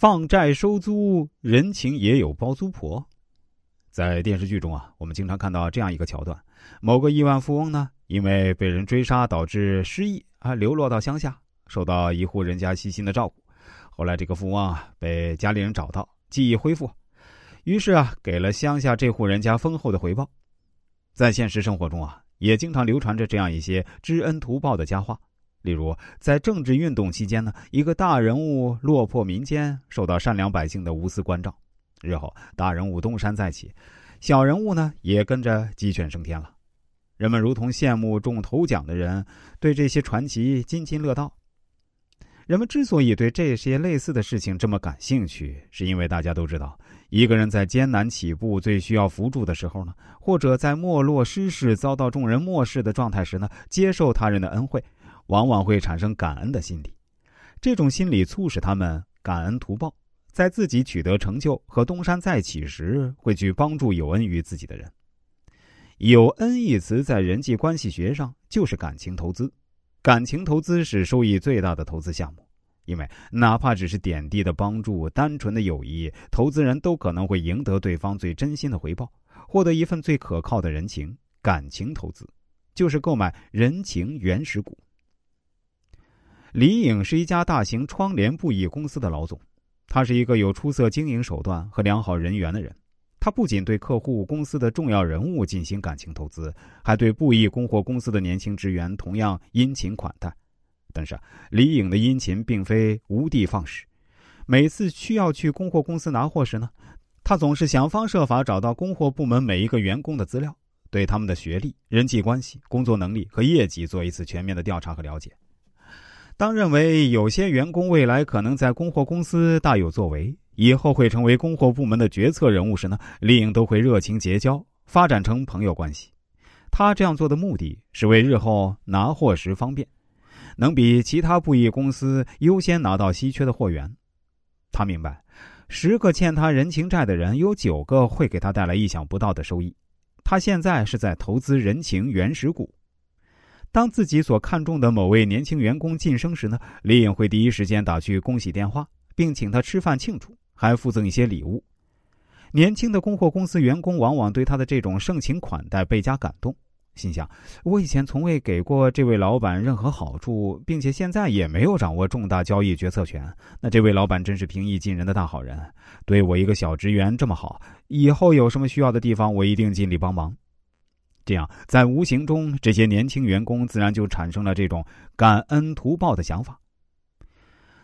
放债收租，人情也有包租婆。在电视剧中啊，我们经常看到这样一个桥段：某个亿万富翁呢，因为被人追杀导致失忆啊，流落到乡下，受到一户人家细心的照顾。后来这个富翁啊，被家里人找到，记忆恢复，于是啊，给了乡下这户人家丰厚的回报。在现实生活中啊，也经常流传着这样一些知恩图报的佳话。例如，在政治运动期间呢，一个大人物落魄民间，受到善良百姓的无私关照。日后大人物东山再起，小人物呢也跟着鸡犬升天了。人们如同羡慕中头奖的人，对这些传奇津津乐道。人们之所以对这些类似的事情这么感兴趣，是因为大家都知道，一个人在艰难起步、最需要扶助的时候呢，或者在没落失势、遭到众人漠视的状态时呢，接受他人的恩惠。往往会产生感恩的心理，这种心理促使他们感恩图报，在自己取得成就和东山再起时，会去帮助有恩于自己的人。有恩一词在人际关系学上就是感情投资，感情投资是收益最大的投资项目，因为哪怕只是点滴的帮助、单纯的友谊，投资人都可能会赢得对方最真心的回报，获得一份最可靠的人情。感情投资就是购买人情原始股。李颖是一家大型窗帘布艺公司的老总，他是一个有出色经营手段和良好人缘的人。他不仅对客户、公司的重要人物进行感情投资，还对布艺供货公司的年轻职员同样殷勤款待。但是，李颖的殷勤并非无的放矢。每次需要去供货公司拿货时呢，他总是想方设法找到供货部门每一个员工的资料，对他们的学历、人际关系、工作能力和业绩做一次全面的调查和了解。当认为有些员工未来可能在供货公司大有作为，以后会成为供货部门的决策人物时呢，丽颖都会热情结交，发展成朋友关系。他这样做的目的是为日后拿货时方便，能比其他布艺公司优先拿到稀缺的货源。他明白，十个欠他人情债的人，有九个会给他带来意想不到的收益。他现在是在投资人情原始股。当自己所看中的某位年轻员工晋升时呢，李颖会第一时间打去恭喜电话，并请他吃饭庆祝，还附赠一些礼物。年轻的供货公司员工往往对他的这种盛情款待倍加感动，心想：我以前从未给过这位老板任何好处，并且现在也没有掌握重大交易决策权。那这位老板真是平易近人的大好人，对我一个小职员这么好，以后有什么需要的地方，我一定尽力帮忙。这样，在无形中，这些年轻员工自然就产生了这种感恩图报的想法。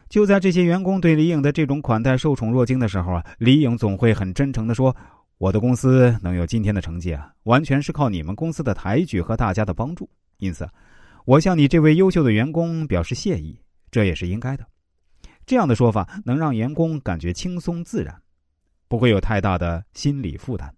就在这些员工对李颖的这种款待受宠若惊的时候啊，李颖总会很真诚的说：“我的公司能有今天的成绩啊，完全是靠你们公司的抬举和大家的帮助。因此，我向你这位优秀的员工表示谢意，这也是应该的。”这样的说法能让员工感觉轻松自然，不会有太大的心理负担。